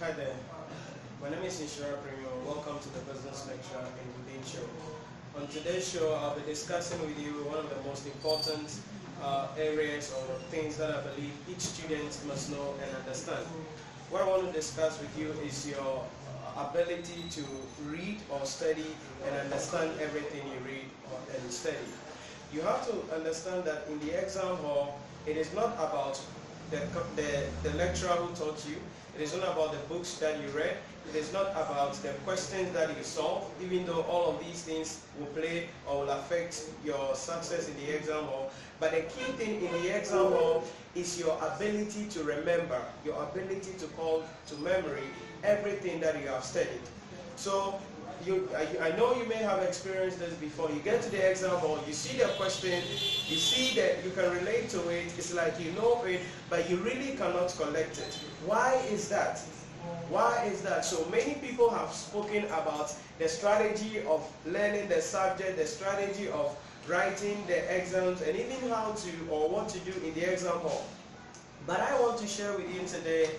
Hi there. My name is Inshira Primo. Welcome to the Business Lecture in Within Show. On today's show, I'll be discussing with you one of the most important uh, areas or things that I believe each student must know and understand. What I want to discuss with you is your ability to read or study and understand everything you read and study. You have to understand that in the exam hall, it is not about the, the, the lecturer who taught you, it is not about the books that you read, it is not about the questions that you solve, even though all of these things will play or will affect your success in the exam hall. But the key thing in the exam hall is your ability to remember, your ability to call to memory everything that you have studied. So you, I, I, know you may have experienced this before. You get to the exam hall, you see the question, you see that you can relate to it. It's like you know it, but you really cannot collect it. Why is that? Why is that? So many people have spoken about the strategy of learning the subject, the strategy of writing the exams, and even how to or what to do in the exam hall. But I want to share with you today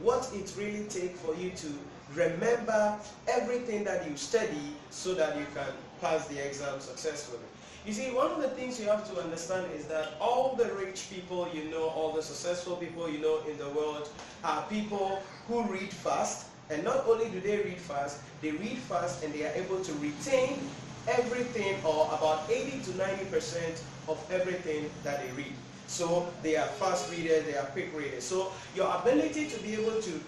what it really takes for you to remember everything that you study so that you can pass the exam successfully. You see, one of the things you have to understand is that all the rich people you know, all the successful people you know in the world are people who read fast. And not only do they read fast, they read fast and they are able to retain everything or about 80 to 90% of everything that they read. So they are fast readers, they are quick readers. So your ability to be able to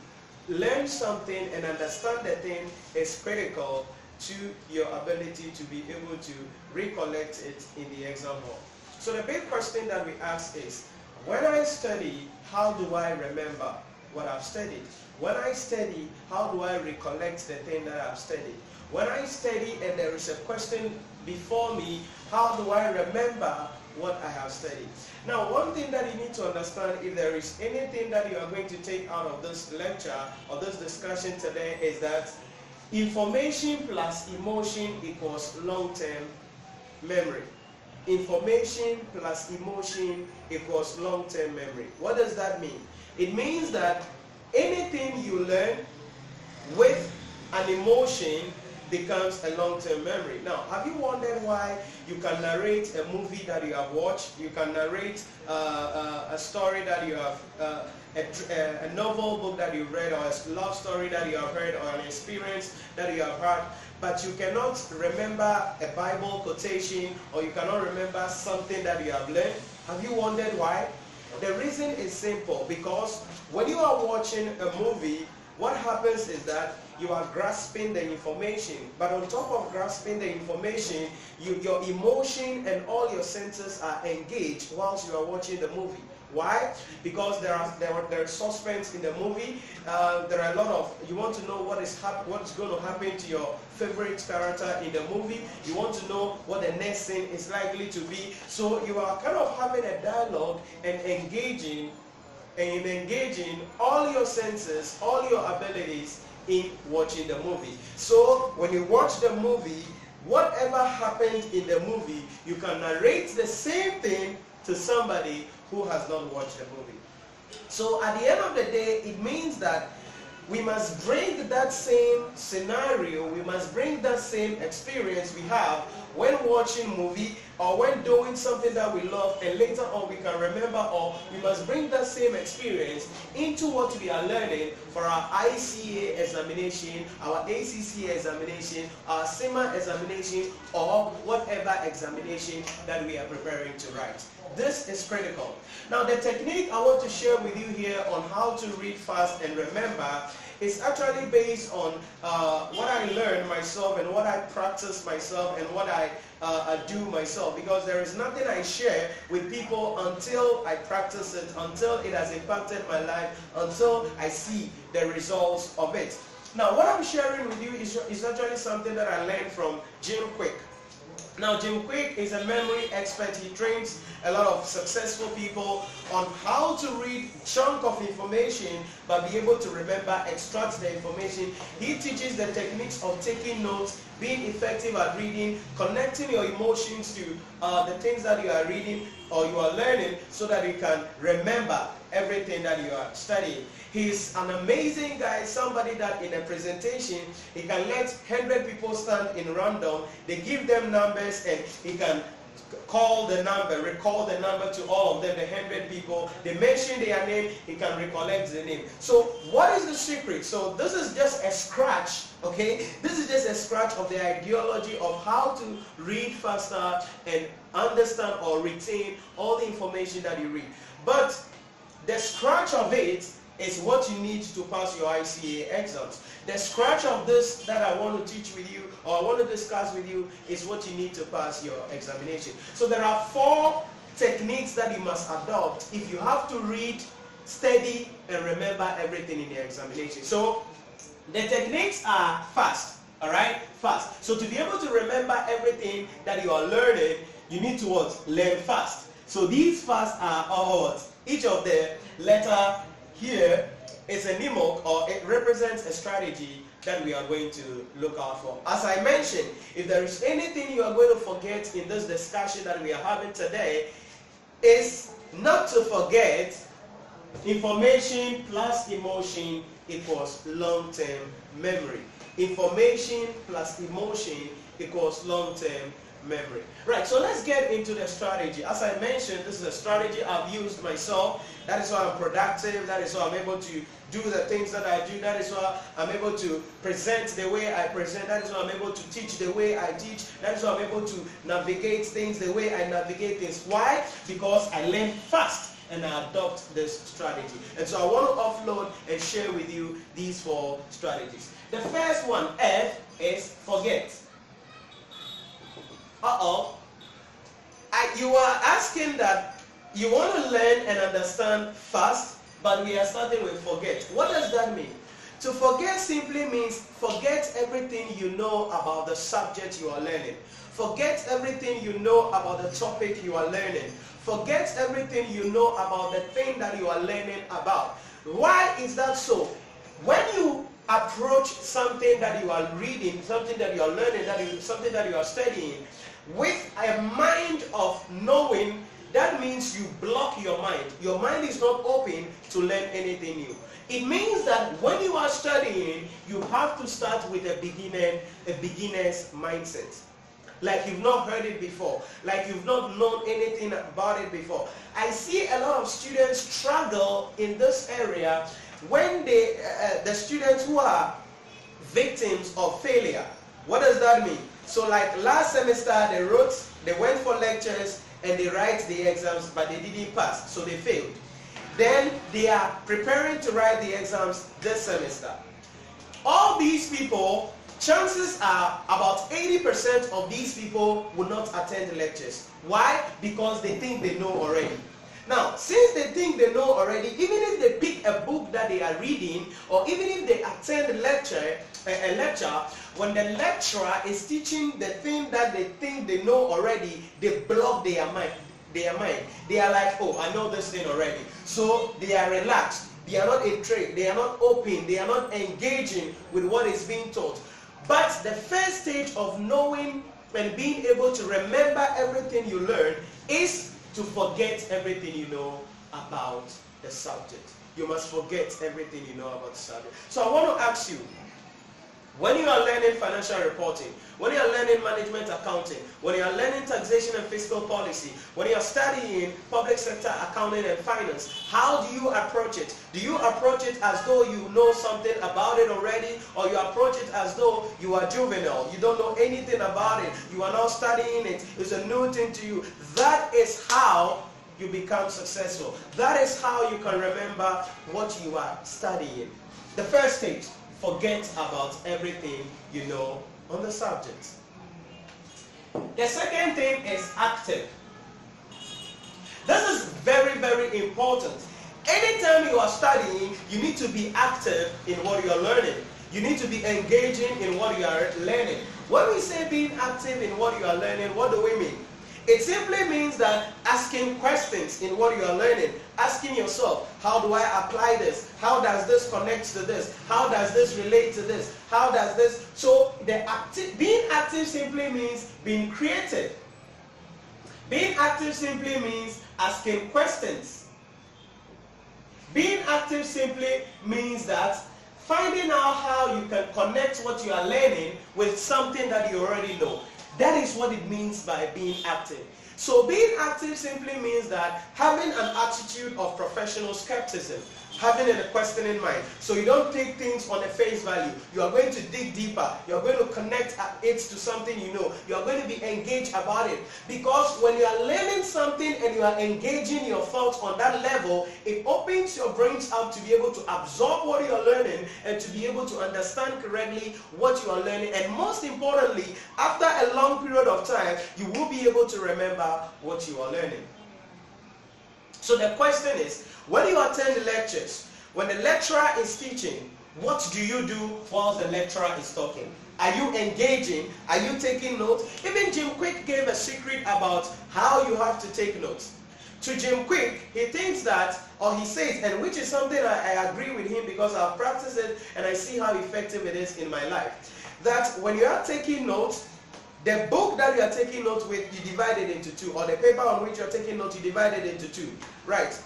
learn something and understand the thing is critical to your ability to be able to recollect it in the exam hall. So the big question that we ask is, when I study, how do I remember what I've studied? When I study, how do I recollect the thing that I've studied? When I study and there is a question before me, how do I remember what I have studied? Now, one thing that you need to understand, if there is anything that you are going to take out of this lecture or this discussion today, is that information plus emotion equals long-term memory. Information plus emotion equals long-term memory. What does that mean? It means that anything you learn with an emotion becomes a long-term memory. Now, have you wondered why you can narrate a movie that you have watched, you can narrate uh, uh, a story that you have, uh, a, a, novel book that you read, or a love story that you have heard, or an experience that you have had, but you cannot remember a Bible quotation, or you cannot remember something that you have learned? Have you wondered why? The reason is simple, because when you are watching a movie, what happens is that you are grasping the information. But on top of grasping the information, you, your emotion and all your senses are engaged whilst you are watching the movie. Why? Because there are there are suspense in the movie. Uh, there are a lot of you want to know what is hap- what's going to happen to your favorite character in the movie. You want to know what the next scene is likely to be. So you are kind of having a dialogue and engaging and engaging all your senses, all your abilities in watching the movie. So when you watch the movie, whatever happened in the movie, you can narrate the same thing to somebody who has not watched the movie. So at the end of the day, it means that we must bring that same scenario, we must bring that same experience we have when watching movie or when doing something that we love and later on we can remember or we must bring that same experience into what we are learning for our ICA examination, our ACCA examination, our CIMA examination or whatever examination that we are preparing to write. This is critical. Now the technique I want to share with you here on how to read fast and remember is actually based on uh, what I learned myself and what I practice myself and what I uh, do myself because there is nothing I share with people until I practice it, until it has impacted my life, until I see the results of it. Now, what I'm sharing with you is, is actually something that I learned from Jim Kwik. Now, Jim Kwik is a memory expert. He trains a lot of successful people on how to read chunk of information but be able to remember, extract the information. He teaches the techniques of taking notes, being effective at reading, connecting your emotions to uh, the things that you are reading or you are learning so that you can remember everything that you are studying. He's an amazing guy, somebody that in a presentation, he can let 100 people stand in random, they give them numbers and he can call the number, recall the number to all of them, the 100 people. They mention their name, he can recollect the name. So what is the secret? So this is just a scratch, okay? This is just a scratch of the ideology of how to read faster and understand or retain all the information that you read. But the scratch of it is what you need to pass your ICA exams. The scratch of this that I want to teach with you or I want to discuss with you is what you need to pass your examination. So there are four techniques that you must adopt if you have to read, study, and remember everything in the examination. So the techniques are fast, all right? Fast. So to be able to remember everything that you are learning, you need to what? Learn fast. So these fast are all what? Each of the letter here is a mnemonic or it represents a strategy that we are going to look out for. As I mentioned, if there is anything you are going to forget in this discussion that we are having today, is not to forget information plus emotion equals long-term memory. Information plus emotion equals long-term memory. Right, so let's get into the strategy. As I mentioned, this is a strategy I've used myself. That is why I'm productive. That is why I'm able to do the things that I do. That is why I'm able to present the way I present. That is why I'm able to teach the way I teach. That is why I'm able to navigate things the way I navigate things. Why? Because I learn fast and I adopt this strategy. And so I want to offload and share with you these four strategies. The first one, F, is forget. Uh-oh. you are asking that you want to learn and understand fast, but we are starting with forget. What does that mean? To forget simply means forget everything you know about the subject you are learning. Forget everything you know about the topic you are learning. Forget everything you know about the thing that you are learning about. Why is that so? When you approach something that you are reading, something that you are learning, that is something that you are studying, with a mind of knowing, that means you block your mind. Your mind is not open to learn anything new. It means that when you are studying, you have to start with a beginner, a beginner's mindset. Like you've not heard it before, like you've not known anything about it before. I see a lot of students struggle in this area when they, uh, the students who are victims of failure. What does that mean? So like last semester, they wrote, they went for lectures and they write the exams, but they didn't pass, so they failed. Then they are preparing to write the exams this semester. All these people, chances are about 80% of these people will not attend the lectures. Why? Because they think they know already. Now, since they think they know already, even if they pick a book that they are reading, or even if they attend a lecture, a, lecture, when the lecturer is teaching the thing that they think they know already, they block their mind. Their mind. They are like, oh, I know this thing already. So they are relaxed. They are not intrigued. They are not open. They are not engaging with what is being taught. But the first stage of knowing and being able to remember everything you learn is to forget everything you know about the subject. You must forget everything you know about the subject. So I want to ask you, when you are learning financial reporting, when you are learning management accounting, when you are learning taxation and fiscal policy, when you are studying public sector accounting and finance, how do you approach it? Do you approach it as though you know something about it already, or you approach it as though you are juvenile, you don't know anything about it, you are not studying it, it's a new thing to you. That is how you become successful. That is how you can remember what you are studying. The first stage, forget about everything you know on the subject. The second thing is active. This is very, very important. Anytime you are studying, you need to be active in what you are learning. You need to be engaging in what you are learning. When we say being active in what you are learning, what do we mean? It simply means that asking questions in what you are learning, asking yourself, how do I apply this? How does this connect to this? How does this relate to this? How does this? So the acti being active simply means being creative. Being active simply means asking questions. Being active simply means that finding out how you can connect what you are learning with something that you already know. That is what it means by being active. So being active simply means that having an attitude of professional skepticism having a questioning mind. So you don't take things on a face value. You are going to dig deeper. You are going to connect it to something you know. You are going to be engaged about it. Because when you are learning something and you are engaging your thoughts on that level, it opens your brains up to be able to absorb what you are learning and to be able to understand correctly what you are learning. And most importantly, after a long period of time, you will be able to remember what you are learning. So the question is, when you attend lectures, when the lecturer is teaching, what do you do while the lecturer is talking? Are you engaging? Are you taking notes? Even Jim Kwik gave a secret about how you have to take notes. To Jim Kwik, he thinks that, or he says, and which is something I, I agree with him because I've practiced it and I see how effective it is in my life, that when you are taking notes, the book that you are taking notes with, you divide it into two, or the paper on which you are taking notes, you divide it into two. Right.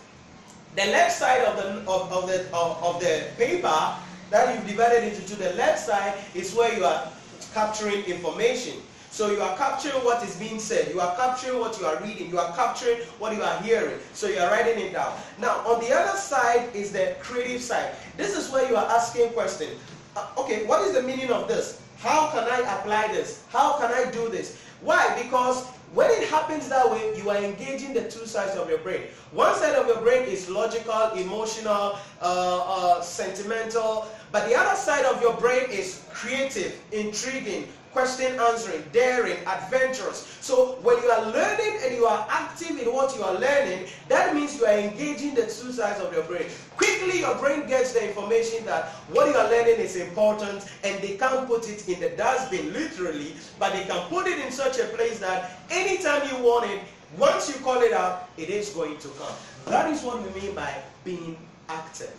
The left side of the of, of the of, of the paper that you've divided into two, the left side is where you are capturing information. So you are capturing what is being said. You are capturing what you are reading. You are capturing what you are hearing. So you are writing it down. Now, on the other side is the creative side. This is where you are asking questions. Uh, okay, what is the meaning of this? How can I apply this? How can I do this? Why? Because when it happens that way, you are engaging the two sides of your brain. One side of your brain is logical, emotional, uh, uh, sentimental, but the other side of your brain is creative, intriguing, question answering, daring, adventurous. So when you are learning and you are active in what you are learning, that means you are engaging the two sides of your brain. Quickly your brain gets the information that what you are learning is important and they can't put it in the dustbin literally, but they can put it in such a place that anytime you want it, once you call it out, it is going to come. That is what we mean by being active.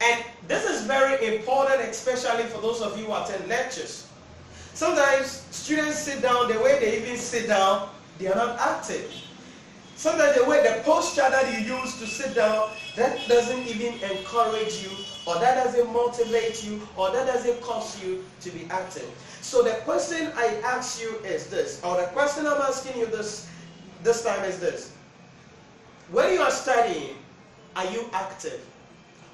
And this is very important, especially for those of you who attend lectures. Sometimes students sit down, the way they even sit down, they are not active. Sometimes the way the posture that you use to sit down, that doesn't even encourage you, or that doesn't motivate you, or that doesn't cause you to be active. So the question I ask you is this, or the question I'm asking you this, this time is this. When you are studying, are you active?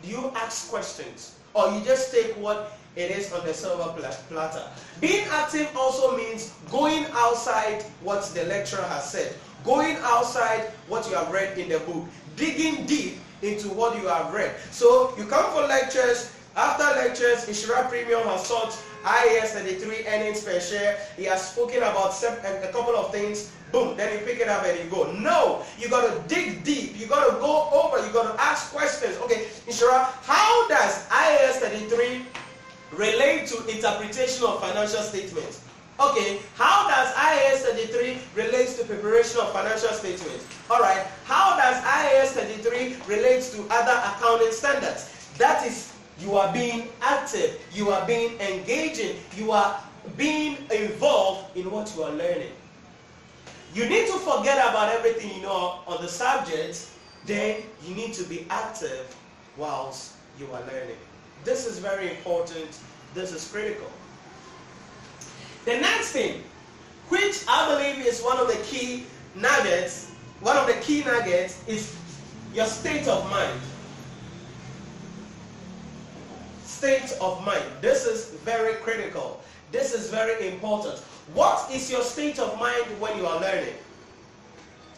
You ask questions? Or you just take what it is on the silver platter? Being active also means going outside what the lecturer has said. Going outside what you have read in the book. Digging deep into what you have read. So you come for lectures. After lectures, Nhyira Premium has taught IAS 33 earnings per share. He has spoken about a couple of things boom, then you pick it up and you go. No, you got to dig deep. You got to go over. You got to ask questions. Okay, Nhyira, how does IAS 33 relate to interpretation of financial statements? Okay, how does IAS 33 relate to preparation of financial statements? All right, how does IAS 33 relate to other accounting standards? That is, you are being active, you are being engaging, you are being involved in what you are learning. You need to forget about everything you know on the subject, then you need to be active whilst you are learning. This is very important. This is critical. The next thing, which I believe is one of the key nuggets, one of the key nuggets is your state of mind. State of mind. This is very critical. This is very important. What is your state of mind when you are learning?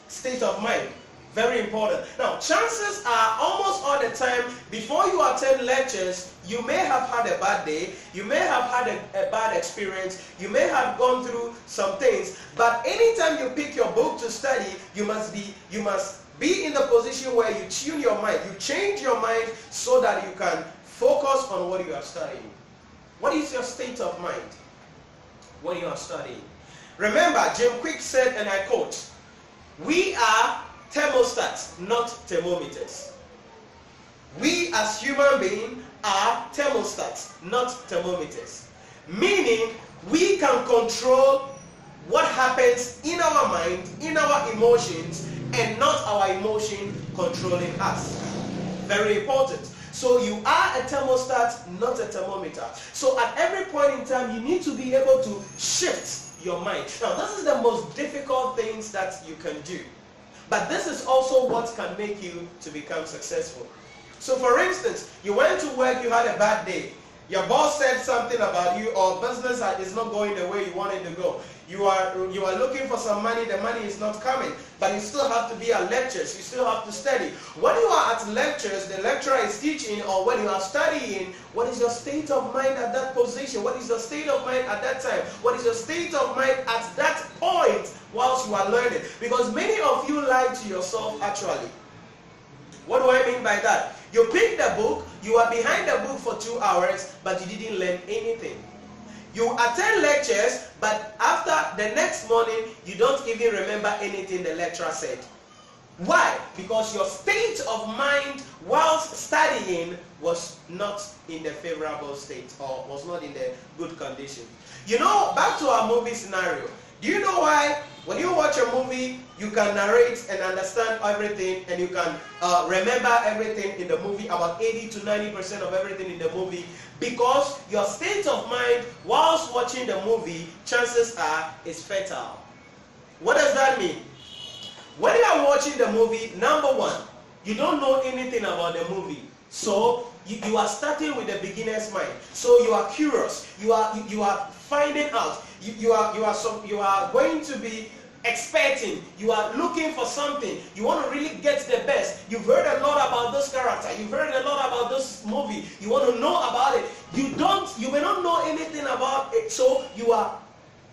State of mind. Very important. Now, chances are almost all the time, before you attend lectures, you may have had a bad day, you may have had a, a, bad experience, you may have gone through some things, but anytime you pick your book to study, you must be, you must be in the position where you tune your mind, you change your mind so that you can focus on what you are studying. What is your state of mind? when you are studying. Remember, Jim Kwik said, and I quote, we are thermostats, not thermometers. We as human beings are thermostats, not thermometers. Meaning, we can control what happens in our mind, in our emotions, and not our emotion controlling us. Very important. So you are a thermostat, not a thermometer. So at every point in time, you need to be able to shift your mind. Now, this is the most difficult things that you can do. But this is also what can make you to become successful. So for instance, you went to work, you had a bad day. Your boss said something about you or business is not going the way you want it to go. You are, you are looking for some money, the money is not coming. But you still have to be at lectures, you still have to study. When you are at lectures, the lecturer is teaching or when you are studying, what is your state of mind at that position? What is your state of mind at that time? What is your state of mind at that point whilst you are learning? Because many of you lie to yourself actually. What do I mean by that? You pick the book, you are behind the book for two hours, but you didn't learn anything. You attend lectures, but after the next morning, you don't even remember anything the lecturer said. Why? Because your state of mind whilst studying was not in the favorable state or was not in the good condition. You know, back to our movie scenario. Do you know why when you watch a movie, you can narrate and understand everything and you can uh, remember everything in the movie, about 80 to 90% of everything in the movie, because your state of mind whilst watching the movie, chances are, is fertile. What does that mean? When you are watching the movie, number one, you don't know anything about the movie. So you, you are starting with the beginner's mind. So you are curious. You are you, you are finding out. You, you are you are some you are going to be expecting. You are looking for something. You want to really get the best. You've heard a lot about this character. You've heard a lot about this movie. You want to know about it. You don't. You may not know anything about it. So you are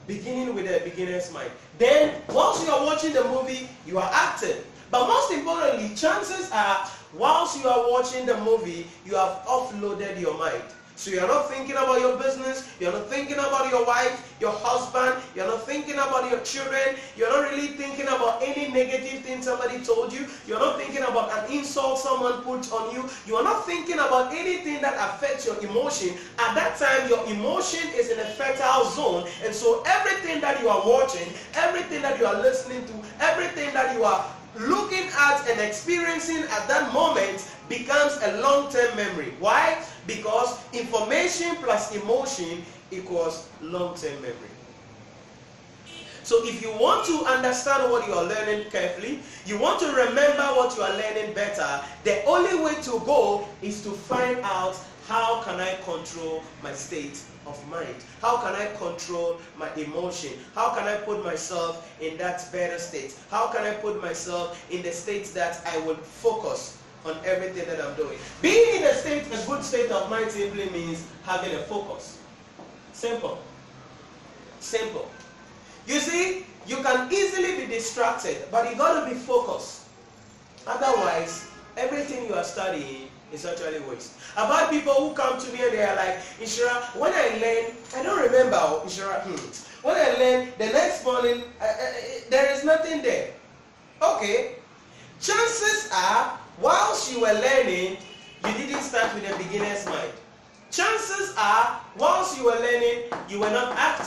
beginning with a beginner's mind. Then once you are watching the movie, you are acting. But most importantly, chances are whilst you are watching the movie, you have offloaded your mind. So you're not thinking about your business, you're not thinking about your wife, your husband, you're not thinking about your children, you're not really thinking about any negative thing somebody told you, you're not thinking about an insult someone put on you, you are not thinking about anything that affects your emotion. At that time, your emotion is in a fertile zone, and so everything that you are watching, everything that you are listening to, everything that you are looking at and experiencing at that moment becomes a long-term memory. Why? Because information plus emotion equals long-term memory. So if you want to understand what you are learning carefully, you want to remember what you are learning better, the only way to go is to find out how can I control my state of mind? How can I control my emotion? How can I put myself in that better state? How can I put myself in the state that I will focus on everything that I'm doing? Being in a state, good state of mind simply means having a focus. Simple. Simple. You see, you can easily be distracted, but you got to be focused. Otherwise, everything you are studying is actually waste. About people who come to me and they are like, Inshira, when I learn, I don't remember, Inshira, hmm. when I learn, the next morning, uh, uh, there is nothing there. Okay. Chances are, whilst you were learning, you didn't start with a beginner's mind. Chances are, once you were learning, you were not active.